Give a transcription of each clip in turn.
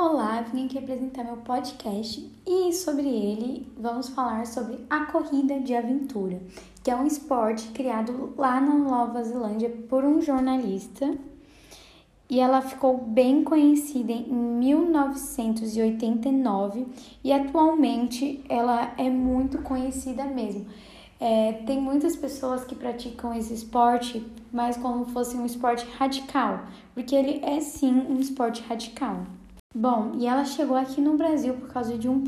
Olá, vim aqui apresentar meu podcast e sobre ele vamos falar sobre a corrida de aventura, que é um esporte criado lá na Nova Zelândia por um jornalista e ela ficou bem conhecida em 1989 e atualmente ela é muito conhecida mesmo. É, tem muitas pessoas que praticam esse esporte, mas como fosse um esporte radical, porque ele é sim um esporte radical. Bom, e ela chegou aqui no Brasil por causa de um,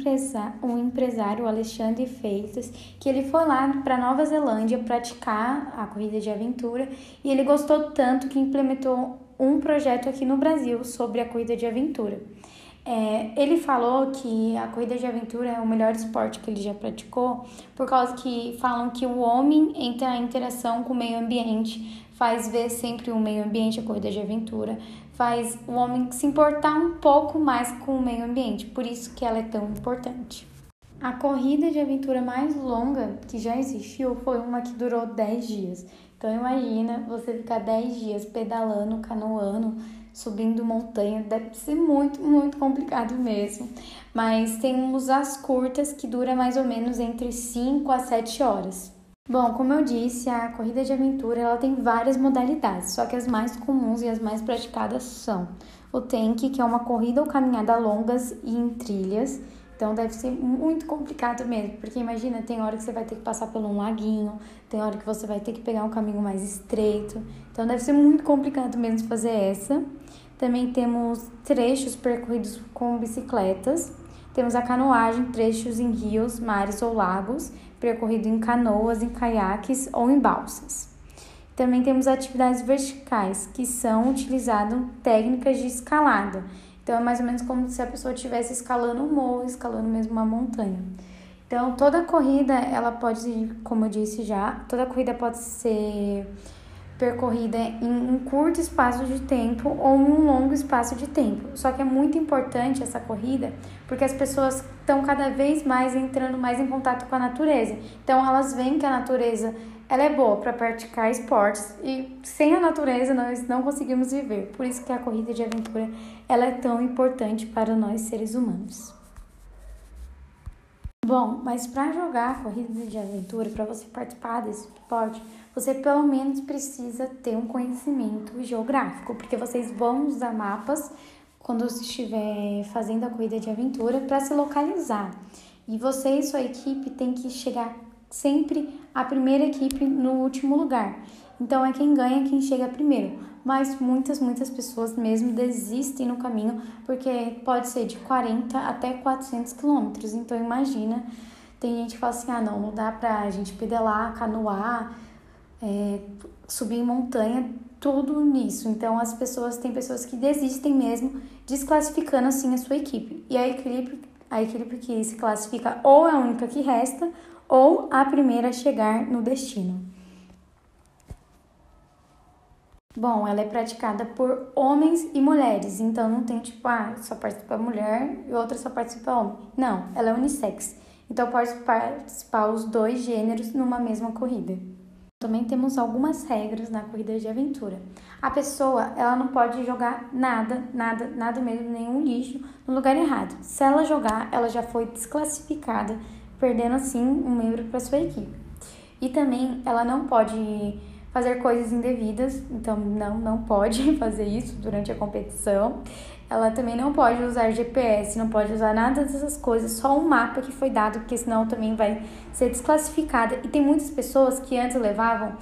um empresário, Alexandre Freitas, que ele foi lá para Nova Zelândia praticar a corrida de aventura e ele gostou tanto que implementou um projeto aqui no Brasil sobre a corrida de aventura. É, ele falou que a corrida de aventura é o melhor esporte que ele já praticou, por causa que falam que o homem entra em interação com o meio ambiente, faz ver sempre o meio ambiente, a corrida de aventura, faz o homem se importar um pouco mais com o meio ambiente, por isso que ela é tão importante. A corrida de aventura mais longa que já existiu foi uma que durou 10 dias. Então imagina você ficar 10 dias pedalando, canoando, subindo montanha, deve ser muito, muito complicado mesmo. Mas temos as curtas que dura mais ou menos entre 5 a 7 horas. Bom, como eu disse, a corrida de aventura ela tem várias modalidades, só que as mais comuns e as mais praticadas são o tank, que é uma corrida ou caminhada longas e em trilhas. Então deve ser muito complicado mesmo, porque imagina, tem hora que você vai ter que passar por um laguinho, tem hora que você vai ter que pegar um caminho mais estreito. Então deve ser muito complicado mesmo fazer essa. Também temos trechos percorridos com bicicletas. Temos a canoagem, trechos em rios, mares ou lagos percorrido em canoas, em caiaques ou em balsas. Também temos atividades verticais, que são utilizadas técnicas de escalada. Então é mais ou menos como se a pessoa estivesse escalando um morro, escalando mesmo uma montanha. Então toda corrida, ela pode, como eu disse já, toda corrida pode ser percorrida em um curto espaço de tempo ou em um longo espaço de tempo. Só que é muito importante essa corrida porque as pessoas estão cada vez mais entrando mais em contato com a natureza. Então elas veem que a natureza ela é boa para praticar esportes e sem a natureza nós não conseguimos viver. Por isso que a corrida de aventura ela é tão importante para nós seres humanos. Bom, mas para jogar corrida de aventura, para você participar desse esporte, você pelo menos precisa ter um conhecimento geográfico, porque vocês vão usar mapas quando você estiver fazendo a corrida de aventura para se localizar. E você e sua equipe tem que chegar sempre a primeira equipe no último lugar. Então é quem ganha quem chega primeiro. Mas muitas, muitas pessoas mesmo desistem no caminho porque pode ser de 40 até 400 quilômetros. Então imagina, tem gente que fala assim: ah, não, não dá pra gente pedalar, canoar, é, subir em montanha, tudo nisso. Então as pessoas, tem pessoas que desistem mesmo, desclassificando assim a sua equipe. E a equipe, a equipe que se classifica ou é a única que resta, ou a primeira a chegar no destino. Bom, ela é praticada por homens e mulheres, então não tem tipo, ah, só participa mulher e outra só participa homem. Não, ela é unissex. Então pode participar os dois gêneros numa mesma corrida. Também temos algumas regras na corrida de aventura. A pessoa, ela não pode jogar nada, nada, nada mesmo, nenhum lixo no lugar errado. Se ela jogar, ela já foi desclassificada, perdendo assim um membro para sua equipe. E também ela não pode fazer coisas indevidas, então não, não pode fazer isso durante a competição. Ela também não pode usar GPS, não pode usar nada dessas coisas, só um mapa que foi dado, porque senão também vai ser desclassificada. E tem muitas pessoas que antes levavam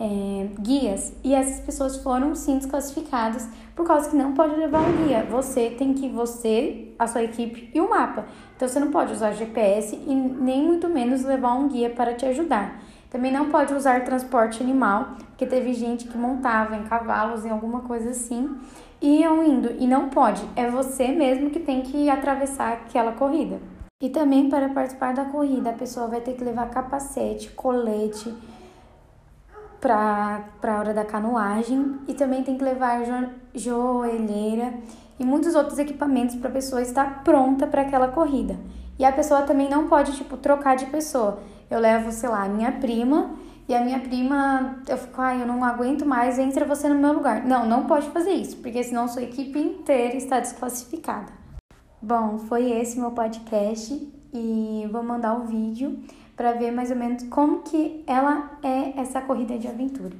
é, guias e essas pessoas foram sim desclassificadas por causa que não pode levar um guia. Você tem que você, a sua equipe e o mapa. Então você não pode usar GPS e nem muito menos levar um guia para te ajudar. Também não pode usar transporte animal, porque teve gente que montava em cavalos, em alguma coisa assim, e iam indo. E não pode, é você mesmo que tem que atravessar aquela corrida. E também para participar da corrida, a pessoa vai ter que levar capacete, colete para a hora da canoagem e também tem que levar jo joelheira e muitos outros equipamentos para a pessoa estar pronta para aquela corrida. E a pessoa também não pode, tipo, trocar de pessoa eu levo, sei lá, a minha prima e a minha prima, eu fico, ai, eu não aguento mais, entra você no meu lugar. Não, não pode fazer isso, porque senão sua equipe inteira está desclassificada. Bom, foi esse meu podcast e vou mandar o um vídeo para ver mais ou menos como que ela é essa corrida de aventura.